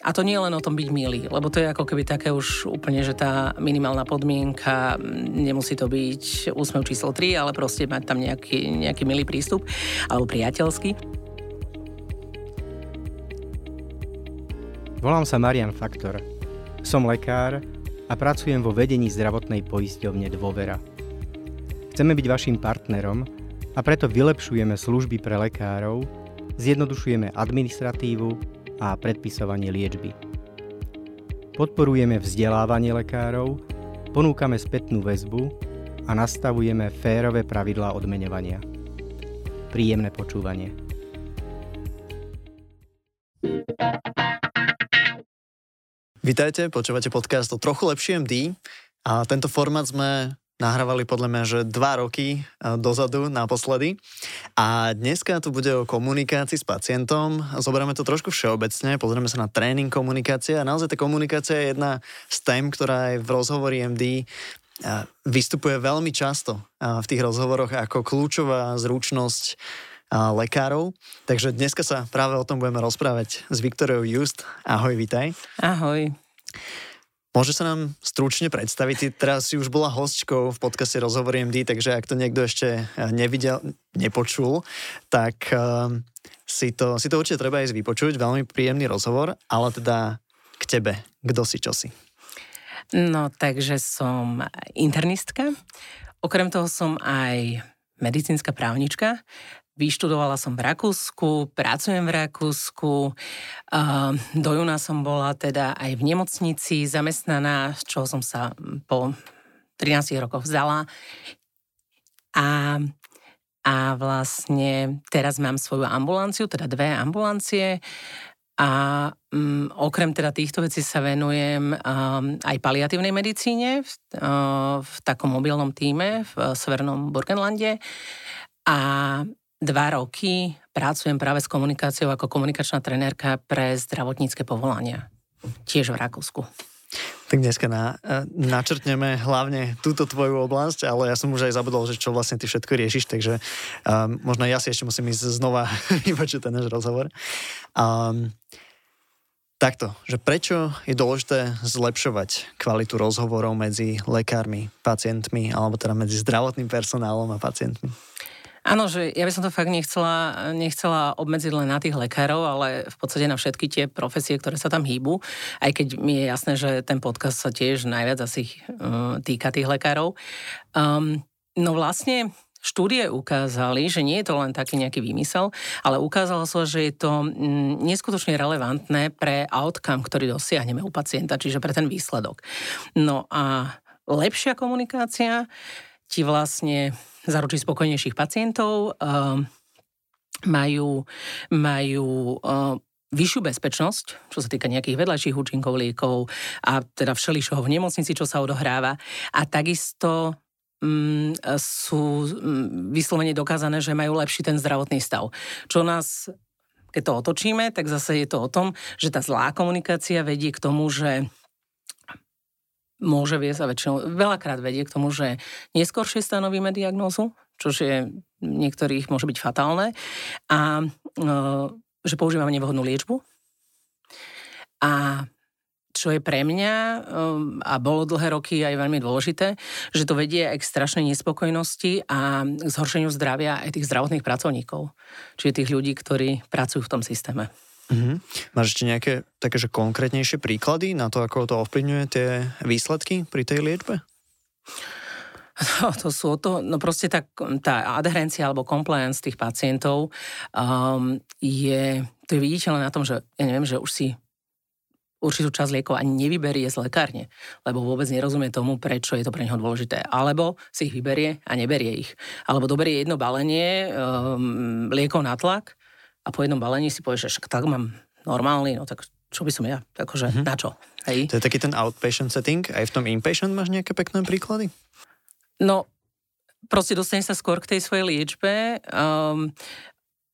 a to nie je len o tom byť milý, lebo to je ako keby také už úplne, že tá minimálna podmienka, nemusí to byť úsmev číslo 3, ale proste mať tam nejaký, nejaký milý prístup, alebo priateľský. Volám sa Marian Faktor. Som lekár a pracujem vo vedení zdravotnej poisťovne Dôvera. Chceme byť vašim partnerom a preto vylepšujeme služby pre lekárov, zjednodušujeme administratívu a predpisovanie liečby. Podporujeme vzdelávanie lekárov, ponúkame spätnú väzbu a nastavujeme férové pravidlá odmeňovania. Príjemné počúvanie. Vítajte, počúvate podcast o trochu lepšie MD a tento formát sme nahrávali podľa mňa, že dva roky e, dozadu naposledy. A dneska tu bude o komunikácii s pacientom. Zoberieme to trošku všeobecne, pozrieme sa na tréning komunikácie a naozaj tá komunikácia je jedna z tém, ktorá aj v rozhovori MD e, vystupuje veľmi často e, v tých rozhovoroch ako kľúčová zručnosť lekárov. Takže dneska sa práve o tom budeme rozprávať s Viktoriou Just. Ahoj, vitaj. Ahoj. Môže sa nám stručne predstaviť? Ty teraz si už bola hostčkou v podcaste Rozhovor MD, takže ak to niekto ešte eh, nevidel, nepočul, tak uh, si, to, si to určite treba ísť vypočuť. Veľmi príjemný rozhovor, ale teda k tebe. Kto si, čo si? No, takže som internistka. Okrem toho som aj medicínska právnička. Vyštudovala som v Rakúsku, pracujem v Rakúsku. Do júna som bola teda aj v nemocnici zamestnaná, z čoho som sa po 13 rokoch vzdala. A, a vlastne teraz mám svoju ambulanciu, teda dve ambulancie. A um, okrem teda týchto vecí sa venujem um, aj paliatívnej medicíne v, uh, v takom mobilnom týme v uh, Severnom Burgenlande. A dva roky pracujem práve s komunikáciou ako komunikačná trenérka pre zdravotnícke povolania. Tiež v Rakúsku. Tak dneska na, e, načrtneme hlavne túto tvoju oblasť, ale ja som už aj zabudol, že čo vlastne ty všetko riešiš, takže um, možno ja si ešte musím ísť znova vypočuť ten náš rozhovor. Um, takto, že prečo je dôležité zlepšovať kvalitu rozhovorov medzi lekármi, pacientmi, alebo teda medzi zdravotným personálom a pacientmi? Áno, že ja by som to fakt nechcela, nechcela obmedziť len na tých lekárov, ale v podstate na všetky tie profesie, ktoré sa tam hýbu, aj keď mi je jasné, že ten podcast sa tiež najviac asi uh, týka tých lekárov. Um, no vlastne Štúdie ukázali, že nie je to len taký nejaký výmysel, ale ukázalo sa, že je to mm, neskutočne relevantné pre outcome, ktorý dosiahneme u pacienta, čiže pre ten výsledok. No a lepšia komunikácia ti vlastne zaručí spokojnejších pacientov, ehm, majú, majú ehm, vyššiu bezpečnosť, čo sa týka nejakých vedľajších účinkov liekov a teda všeličoho v nemocnici, čo sa odohráva. A takisto mm, sú mm, vyslovene dokázané, že majú lepší ten zdravotný stav. Čo nás, keď to otočíme, tak zase je to o tom, že tá zlá komunikácia vedie k tomu, že môže viesť a väčšinou veľakrát vedie k tomu, že neskôršie stanovíme diagnózu, čo je niektorých môže byť fatálne, a e, že používame nevhodnú liečbu. A čo je pre mňa e, a bolo dlhé roky aj veľmi dôležité, že to vedie aj k strašnej nespokojnosti a k zhoršeniu zdravia aj tých zdravotných pracovníkov, čiže tých ľudí, ktorí pracujú v tom systéme. Mm-hmm. Máš ešte nejaké také, že konkrétnejšie príklady na to, ako to ovplyvňuje tie výsledky pri tej liečbe? No, to sú to, no proste tá, tá adherencia alebo compliance tých pacientov um, je, to je viditeľné na tom, že ja neviem, že už si určitú časť liekov ani nevyberie z lekárne, lebo vôbec nerozumie tomu, prečo je to pre neho dôležité. Alebo si ich vyberie a neberie ich. Alebo doberie jedno balenie um, liekov na tlak a po jednom balení si povieš, že však tak mám normálny, no tak čo by som ja, akože mm-hmm. na čo? Hej. To je taký ten outpatient setting, aj v tom inpatient máš nejaké pekné príklady? No, proste dostane sa skôr k tej svojej liečbe, um,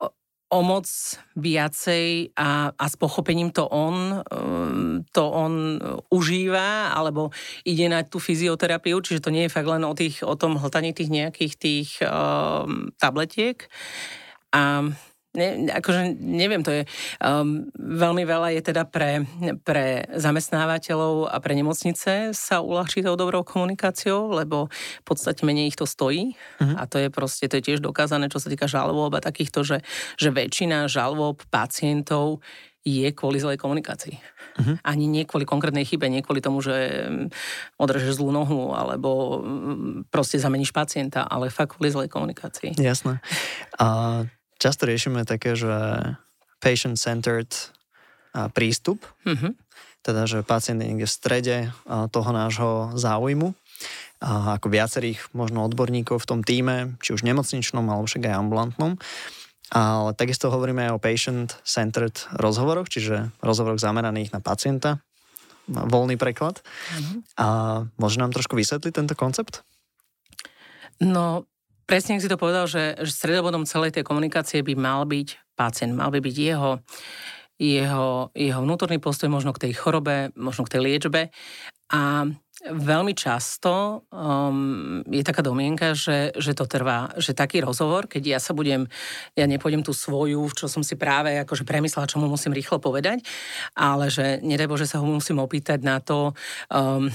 o, o moc viacej a, a s pochopením to on, um, to on užíva, alebo ide na tú fyzioterapiu, čiže to nie je fakt len o, tých, o tom hltaní tých nejakých tých um, tabletiek. A ne, akože neviem, to je um, veľmi veľa je teda pre, pre zamestnávateľov a pre nemocnice sa uľahčí tou dobrou komunikáciou, lebo v podstate menej ich to stojí uh-huh. a to je proste, to je tiež dokázané, čo sa týka žalob a takýchto, že, že väčšina žalob pacientov je kvôli zlej komunikácii. Uh-huh. Ani nie kvôli konkrétnej chybe, nie kvôli tomu, že mm, odrežeš zlú nohu alebo mm, proste zameníš pacienta, ale fakt kvôli zlej komunikácii. Jasné. A často riešime také, že patient-centered prístup, uh-huh. teda, že pacient je niekde v strede toho nášho záujmu a ako viacerých možno odborníkov v tom týme, či už nemocničnom alebo však aj ambulantnom. Ale takisto hovoríme aj o patient-centered rozhovoroch, čiže rozhovoroch zameraných na pacienta, voľný preklad. Uh-huh. A môže nám trošku vysvetliť tento koncept? No, presne si to povedal, že, že stredobodom celej tej komunikácie by mal byť pacient, mal by byť jeho, jeho, jeho vnútorný postoj možno k tej chorobe, možno k tej liečbe. A Veľmi často um, je taká domienka, že, že to trvá, že taký rozhovor, keď ja sa budem, ja nepôjdem tú svoju, čo som si práve akože premyslela, čo mu musím rýchlo povedať, ale že nedaj Bože sa ho musím opýtať na to, um,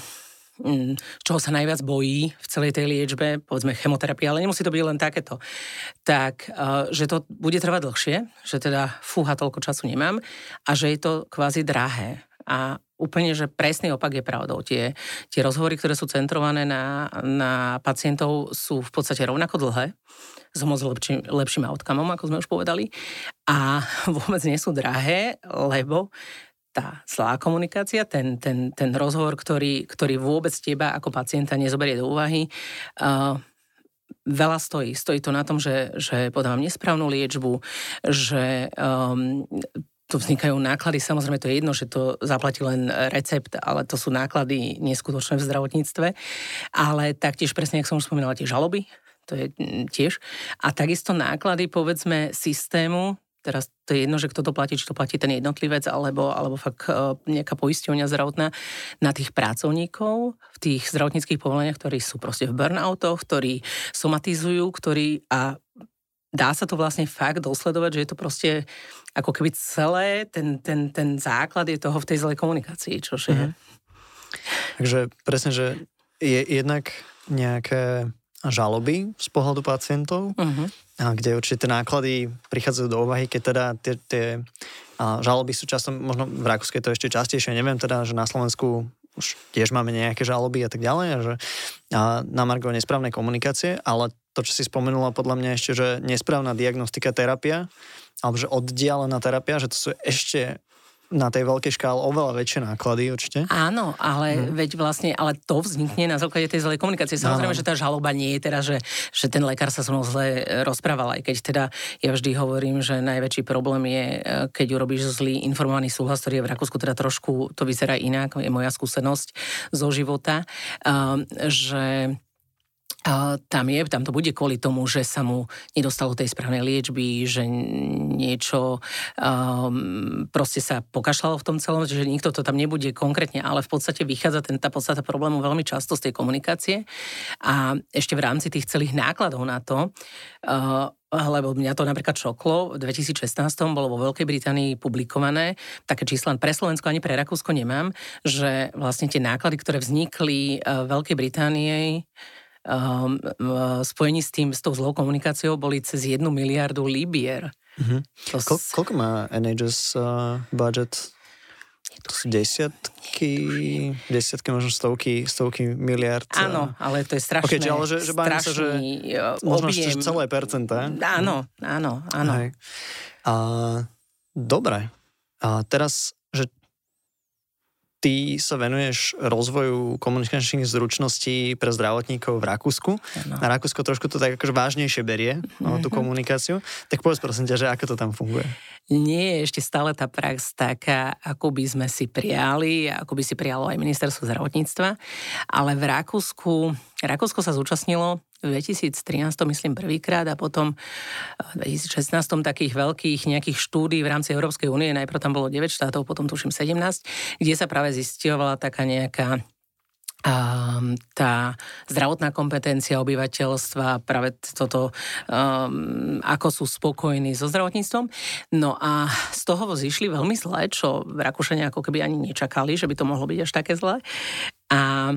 čoho sa najviac bojí v celej tej liečbe, povedzme chemoterapia, ale nemusí to byť len takéto, tak uh, že to bude trvať dlhšie, že teda fúha, toľko času nemám a že je to kvázi drahé. A úplne, že presný opak je pravdou. Tie, tie rozhovory, ktoré sú centrované na, na pacientov, sú v podstate rovnako dlhé, s moc lepším, lepším outcomeom, ako sme už povedali. A vôbec nie sú drahé, lebo tá zlá komunikácia, ten, ten, ten rozhovor, ktorý, ktorý vôbec teba ako pacienta nezoberie do úvahy, uh, veľa stojí. Stojí to na tom, že, že podávam nesprávnu liečbu, že um, tu vznikajú náklady, samozrejme to je jedno, že to zaplatí len recept, ale to sú náklady neskutočné v zdravotníctve, ale taktiež presne, ako som už spomínala, tie žaloby, to je mm, tiež. A takisto náklady, povedzme, systému, teraz to je jedno, že kto to platí, či to platí ten jednotlivec, alebo, alebo fakt e, nejaká poisťovňa zdravotná na tých pracovníkov v tých zdravotníckých povoleniach, ktorí sú proste v burnoutoch, ktorí somatizujú, ktorí a dá sa to vlastne fakt dosledovať, že je to proste ako keby celé, ten, ten, ten základ je toho v tej zlej komunikácii, čo je... Mm-hmm. Takže presne, že je jednak nejaké žaloby z pohľadu pacientov, uh-huh. Kde určite náklady prichádzajú do úvahy, keď teda tie, tie žaloby sú často, možno v Rakúsku to ešte častejšie, neviem teda, že na Slovensku už tiež máme nejaké žaloby a tak ďalej, že a na margo nesprávnej komunikácie, ale to, čo si spomenula podľa mňa ešte, že nesprávna diagnostika terapia, alebo že oddialená terapia, že to sú ešte na tej veľkej škále oveľa väčšie náklady určite. Áno, ale hmm. veď vlastne, ale to vznikne na základe tej zlej komunikácie. Samozrejme, no. že tá žaloba nie je teraz, že, že ten lekár sa so mnou zle rozprával, aj keď teda ja vždy hovorím, že najväčší problém je, keď urobíš zlý informovaný súhlas, ktorý je v Rakúsku teda trošku, to vyzerá inak, je moja skúsenosť zo života, že tam je, tam to bude kvôli tomu, že sa mu nedostalo tej správnej liečby, že niečo um, proste sa pokašľalo v tom celom, že nikto to tam nebude konkrétne, ale v podstate vychádza ten, tá podstata problému veľmi často z tej komunikácie. A ešte v rámci tých celých nákladov na to, uh, lebo mňa to napríklad šoklo, v 2016 bolo vo Veľkej Británii publikované, také čísla pre Slovensko ani pre Rakúsko nemám, že vlastne tie náklady, ktoré vznikli v Veľkej Británii, spojení s tým, s tou zlou komunikáciou boli cez jednu miliardu libier. Mm-hmm. To Kol- koľko má NHS uh, budget? To sú desiatky, desiatky, možno stovky, stovky miliard. Áno, ale to je strašné. Okay, ale že, že strašný sa, že možno ešte celé percentá. Áno, áno, áno. Hej. A, dobre. A teraz ty sa venuješ rozvoju komunikačných zručností pre zdravotníkov v Rakúsku. Ano. A Rakúsko trošku to tak akože vážnejšie berie, mm-hmm. tú komunikáciu. Tak povedz prosím ťa, že ako to tam funguje? Nie je ešte stále tá prax taká, ako by sme si prijali, ako by si prijalo aj ministerstvo zdravotníctva. Ale v Rakúsku, Rakúsko sa zúčastnilo v 2013 myslím prvýkrát a potom v 2016 takých veľkých nejakých štúdí v rámci Európskej únie, najprv tam bolo 9 štátov, potom tuším 17, kde sa práve zistiovala taká nejaká um, tá zdravotná kompetencia obyvateľstva, práve toto, um, ako sú spokojní so zdravotníctvom. No a z toho zišli veľmi zle, čo Rakúšania ako keby ani nečakali, že by to mohlo byť až také zle. A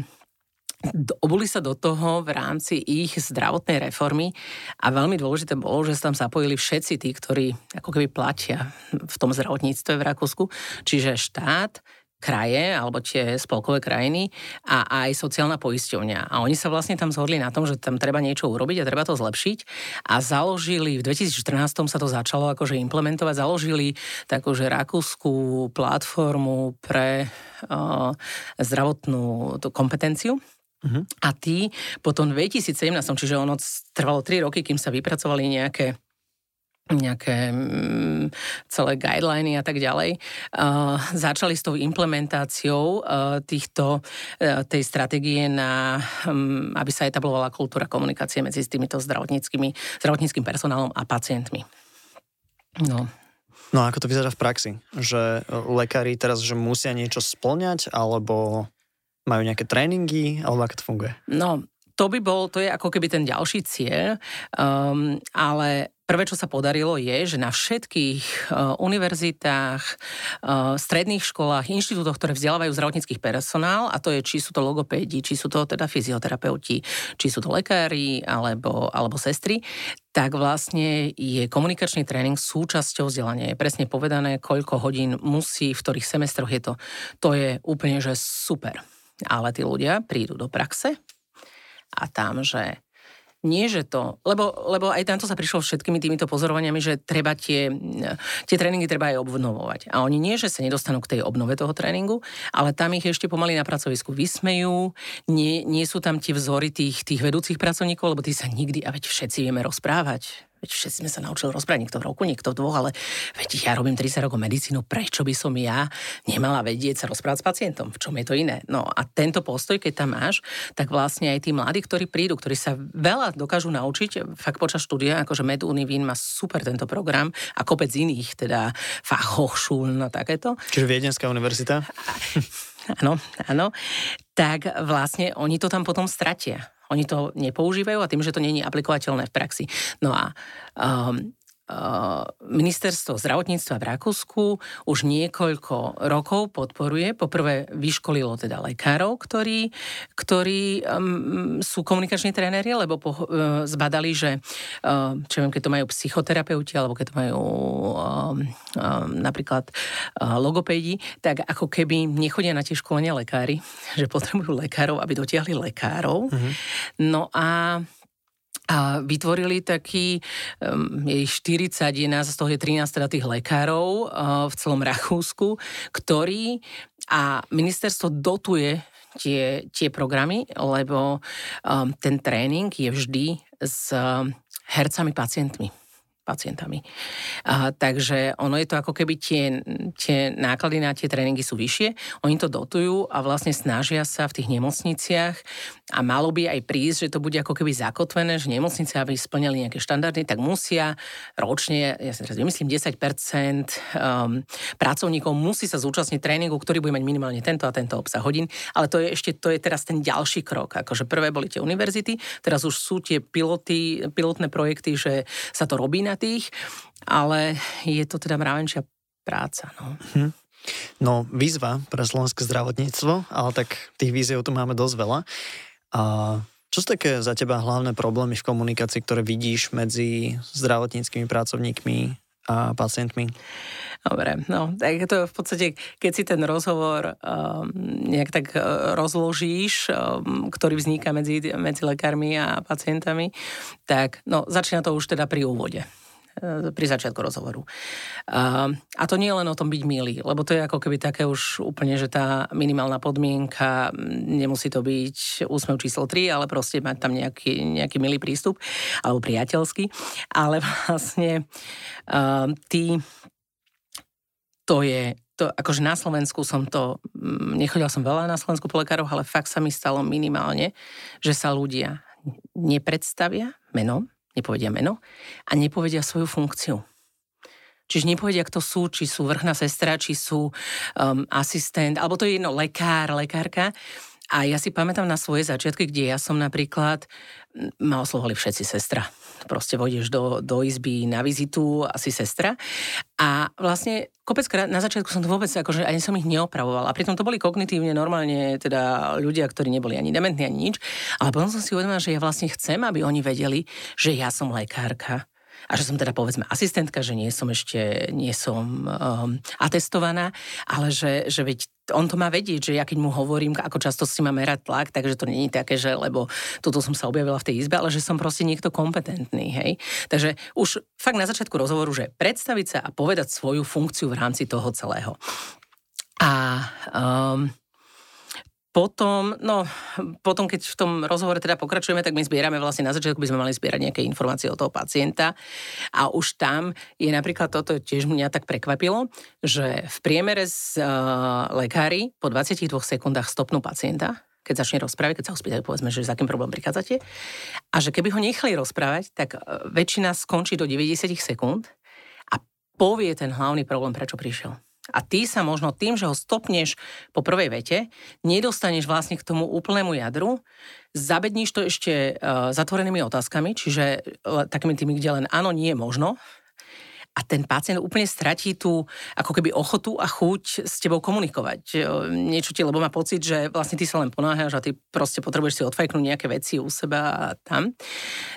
obuli sa do toho v rámci ich zdravotnej reformy a veľmi dôležité bolo, že sa tam zapojili všetci tí, ktorí ako keby platia v tom zdravotníctve v Rakúsku, čiže štát, kraje alebo tie spolkové krajiny a aj sociálna poisťovňa. A oni sa vlastne tam zhodli na tom, že tam treba niečo urobiť a treba to zlepšiť. A založili, v 2014 sa to začalo akože implementovať, založili takúže rakúskú platformu pre uh, zdravotnú kompetenciu, Uh-huh. A tí potom v 2017, čiže ono trvalo 3 roky, kým sa vypracovali nejaké nejaké mm, celé guideliny a tak ďalej. Uh, začali s tou implementáciou uh, týchto, uh, tej stratégie na, um, aby sa etablovala kultúra komunikácie medzi týmito zdravotníckými, zdravotníckým personálom a pacientmi. No. No a ako to vyzerá v praxi? Že lekári teraz, že musia niečo splňať, alebo majú nejaké tréningy, alebo ako to funguje? No, to by bol, to je ako keby ten ďalší cieľ, um, ale prvé, čo sa podarilo, je, že na všetkých uh, univerzitách, uh, stredných školách, inštitútoch, ktoré vzdelávajú zdravotníckých personál, a to je, či sú to logopédi, či sú to teda fyzioterapeuti, či sú to lekári alebo, alebo sestry, tak vlastne je komunikačný tréning súčasťou vzdelania. Je presne povedané, koľko hodín musí, v ktorých semestroch je to. To je úplne, že super. Ale tí ľudia prídu do praxe, a tam, že nie, že to, lebo, lebo aj tamto sa prišlo všetkými týmito pozorovaniami, že treba tie, tie tréningy treba aj obnovovať. A oni nie, že sa nedostanú k tej obnove toho tréningu, ale tam ich ešte pomaly na pracovisku vysmejú, nie, nie sú tam tie vzory tých, tých vedúcich pracovníkov, lebo tí sa nikdy, a veď všetci vieme rozprávať Veď všetci sme sa naučili rozprávať, niekto v roku, niekto v dvoch, ale veď ja robím 30 rokov medicínu, prečo by som ja nemala vedieť sa rozprávať s pacientom? V čom je to iné? No a tento postoj, keď tam máš, tak vlastne aj tí mladí, ktorí prídu, ktorí sa veľa dokážu naučiť, fakt počas štúdia, akože MedUnivín má super tento program a kopec iných, teda fachochšúl na takéto. Čiže Viedenská univerzita? Áno, áno. Tak vlastne oni to tam potom stratia. Oni to nepoužívajú a tým, že to není aplikovateľné v praxi. No a um, ministerstvo zdravotníctva v Rakúsku už niekoľko rokov podporuje. Poprvé vyškolilo teda lekárov, ktorí, ktorí um, sú komunikační tréneri, lebo po, uh, zbadali, že uh, čo viem, keď to majú psychoterapeuti alebo keď to majú um, um, napríklad uh, logopédi, tak ako keby nechodia na tie školenia lekári, že potrebujú lekárov, aby dotiahli lekárov. Mm-hmm. No a a vytvorili taký, je 41, z toho je 13 teda tých lekárov uh, v celom Rakúsku, ktorí a ministerstvo dotuje tie, tie programy, lebo um, ten tréning je vždy s um, hercami pacientmi pacientami. A, takže ono je to ako keby tie, tie náklady na tie tréningy sú vyššie, oni to dotujú a vlastne snažia sa v tých nemocniciach a malo by aj prísť, že to bude ako keby zakotvené, že nemocnice, aby splňali nejaké štandardy, tak musia ročne, ja si teraz vymyslím, 10% um, pracovníkov musí sa zúčastniť tréningu, ktorý bude mať minimálne tento a tento obsah hodín, ale to je ešte, to je teraz ten ďalší krok. Akože prvé boli tie univerzity, teraz už sú tie piloty, pilotné projekty, že sa to robí na tých, ale je to teda mravenčia práca. No. Hm. No, výzva pre slovenské zdravotníctvo, ale tak tých víziev tu máme dosť veľa. A čo sú také za teba hlavné problémy v komunikácii, ktoré vidíš medzi zdravotníckými pracovníkmi a pacientmi? Dobre, no, tak to v podstate, keď si ten rozhovor um, nejak tak uh, rozložíš, um, ktorý vzniká medzi, medzi lekármi a pacientami, tak no, začína to už teda pri úvode. E, pri začiatku rozhovoru. A, to nie je len o tom byť milý, lebo to je ako keby také už úplne, že tá minimálna podmienka, nemusí to byť úsmev číslo 3, ale proste mať tam nejaký, nejaký milý prístup, alebo priateľský. Ale vlastne ty to je, to, akože na Slovensku som to, nechodila som veľa na Slovensku po lekároch, ale fakt sa mi stalo minimálne, že sa ľudia nepredstavia menom, nepovedia meno a nepovedia svoju funkciu. Čiže nepovedia, kto sú, či sú vrchná sestra, či sú um, asistent, alebo to je jedno, lekár, lekárka. A ja si pamätám na svoje začiatky, kde ja som napríklad, ma oslovali všetci sestra. Proste vojdeš do, do izby na vizitu, asi sestra. A vlastne kopec krát, na začiatku som to vôbec, akože ani som ich neopravovala. A pritom to boli kognitívne normálne teda ľudia, ktorí neboli ani dementní, ani nič. Ale potom som si uvedomila, že ja vlastne chcem, aby oni vedeli, že ja som lekárka a že som teda povedzme asistentka, že nie som ešte, nie som um, atestovaná, ale že, že veď on to má vedieť, že ja keď mu hovorím, ako často si má merať tlak, takže to je také, že lebo toto som sa objavila v tej izbe, ale že som proste niekto kompetentný, hej. Takže už fakt na začiatku rozhovoru, že predstaviť sa a povedať svoju funkciu v rámci toho celého. A um, potom, no, potom, keď v tom rozhovore teda pokračujeme, tak my zbierame vlastne na začiatku by sme mali zbierať nejaké informácie od toho pacienta a už tam je napríklad toto tiež mňa tak prekvapilo, že v priemere z uh, lekári po 22 sekundách stopnú pacienta, keď začne rozprávať, keď sa ho spýtajú, povedzme, že s akým problémom prichádzate. A že keby ho nechali rozprávať, tak uh, väčšina skončí do 90 sekúnd a povie ten hlavný problém, prečo prišiel. A ty sa možno tým, že ho stopneš po prvej vete, nedostaneš vlastne k tomu úplnému jadru, zabedníš to ešte uh, zatvorenými otázkami, čiže uh, takými tými, kde len áno, nie je možno, a ten pacient úplne stratí tú ako keby ochotu a chuť s tebou komunikovať. Niečo ti, lebo má pocit, že vlastne ty sa len ponáhaš a ty proste potrebuješ si odfajknúť nejaké veci u seba a tam.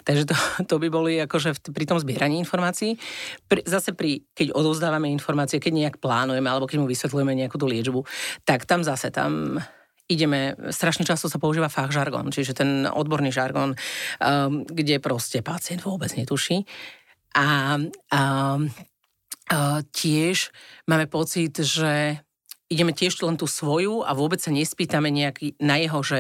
Takže to, to by boli akože pri tom zbieraní informácií. Pri, zase pri, keď odovzdávame informácie, keď nejak plánujeme alebo keď mu vysvetľujeme nejakú tú liečbu, tak tam zase tam ideme, strašne často sa používa fach žargon, čiže ten odborný žargon, um, kde proste pacient vôbec netuší. A, a, a tiež máme pocit, že ideme tiež len tú svoju a vôbec sa nespýtame nejaký na jeho, že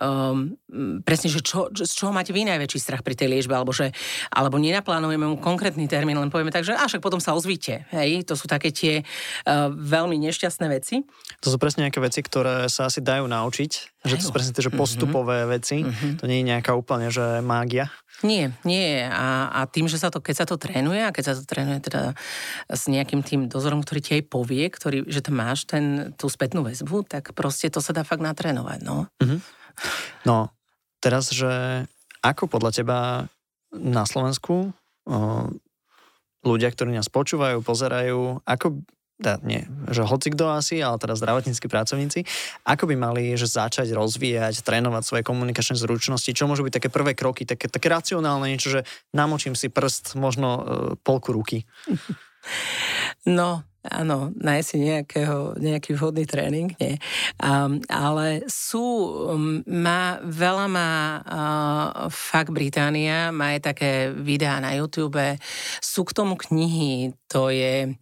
um, presne, že čo, z čoho máte vy najväčší strach pri tej liečbe, alebo, že, alebo nenaplánujeme mu konkrétny termín, len povieme tak, že a však potom sa ozvíte. Hej? To sú také tie uh, veľmi nešťastné veci. To sú presne nejaké veci, ktoré sa asi dajú naučiť, že to sú presne tie, že mhm. postupové mm-hmm. veci, mm-hmm. to nie je nejaká úplne, že mágia. Nie, nie. A, a tým, že sa to, keď sa to trénuje, a keď sa to trénuje teda s nejakým tým dozorom, ktorý ti aj povie, ktorý, že tam máš ten, tú spätnú väzbu, tak proste to sa dá fakt natrénovať. No. Mm-hmm. No, teraz, že ako podľa teba na Slovensku o, ľudia, ktorí nás počúvajú, pozerajú, ako da, nie, že hoci kto asi, ale teda zdravotníckí pracovníci, ako by mali že začať rozvíjať, trénovať svoje komunikačné zručnosti, čo môžu byť také prvé kroky, také, také racionálne niečo, že namočím si prst, možno e, polku ruky. No, áno, nájsť si nejakého, nejaký vhodný tréning, nie. Um, ale sú, má, veľa má uh, fakt Británia, má aj také videá na YouTube, sú k tomu knihy, to je...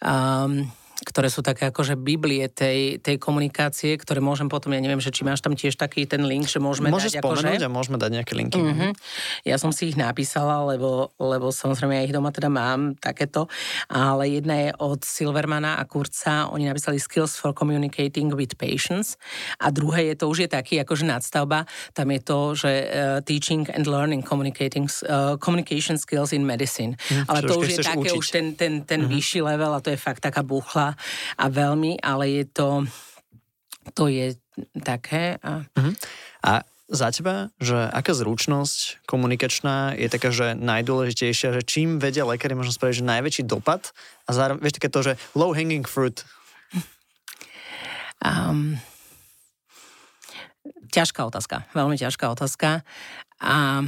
Um, ktoré sú také akože biblie tej, tej komunikácie, ktoré môžem potom, ja neviem, že či máš tam tiež taký ten link, že môžeme Môže dať spomenúť akože... a môžeme dať nejaké linky. Mm-hmm. Ja som si ich napísala, lebo, lebo samozrejme ja ich doma teda mám takéto, ale jedna je od Silvermana a Kurca, oni napísali Skills for Communicating with Patients a druhé je to už je taký akože nadstavba, tam je to, že uh, Teaching and Learning Communicating, uh, Communication Skills in Medicine. Mm, ale to už je také učiť. už ten, ten, ten mm-hmm. vyšší level a to je fakt taká buchla a veľmi, ale je to, to je také. A... Uh-huh. a za teba, že aká zručnosť komunikačná je taká, že najdôležitejšia, že čím vedia lekári možno spraviť, že najväčší dopad a zároveň, vieš, také to, že low hanging fruit. Um, ťažká otázka, veľmi ťažká otázka. A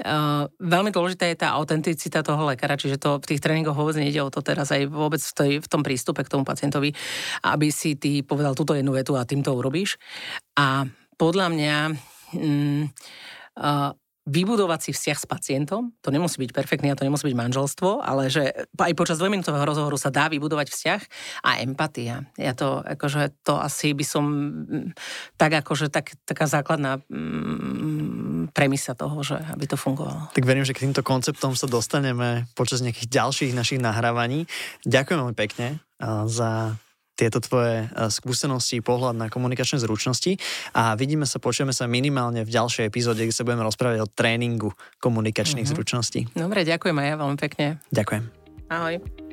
Uh, veľmi dôležitá je tá autenticita toho lekára, čiže to v tých tréningoch vôbec nejde o to teraz aj vôbec v, tej, v tom prístupe k tomu pacientovi, aby si ty povedal túto jednu vetu a tým to urobíš. A podľa mňa um, uh, vybudovať si vzťah s pacientom, to nemusí byť perfektný a to nemusí byť manželstvo, ale že aj počas dvojminútového rozhovoru sa dá vybudovať vzťah a empatia. Ja to, akože, to asi by som mm, tak akože tak, taká základná mm, premisa toho, že aby to fungovalo. Tak verím, že k týmto konceptom sa dostaneme počas nejakých ďalších našich nahrávaní. Ďakujem veľmi pekne za tieto tvoje eh, skúsenosti, pohľad na komunikačné zručnosti a vidíme sa, počujeme sa minimálne v ďalšej epizóde, kde sa budeme rozprávať o tréningu komunikačných mm-hmm. zručností. Dobre, ďakujem aj ja veľmi pekne. Ďakujem. Ahoj.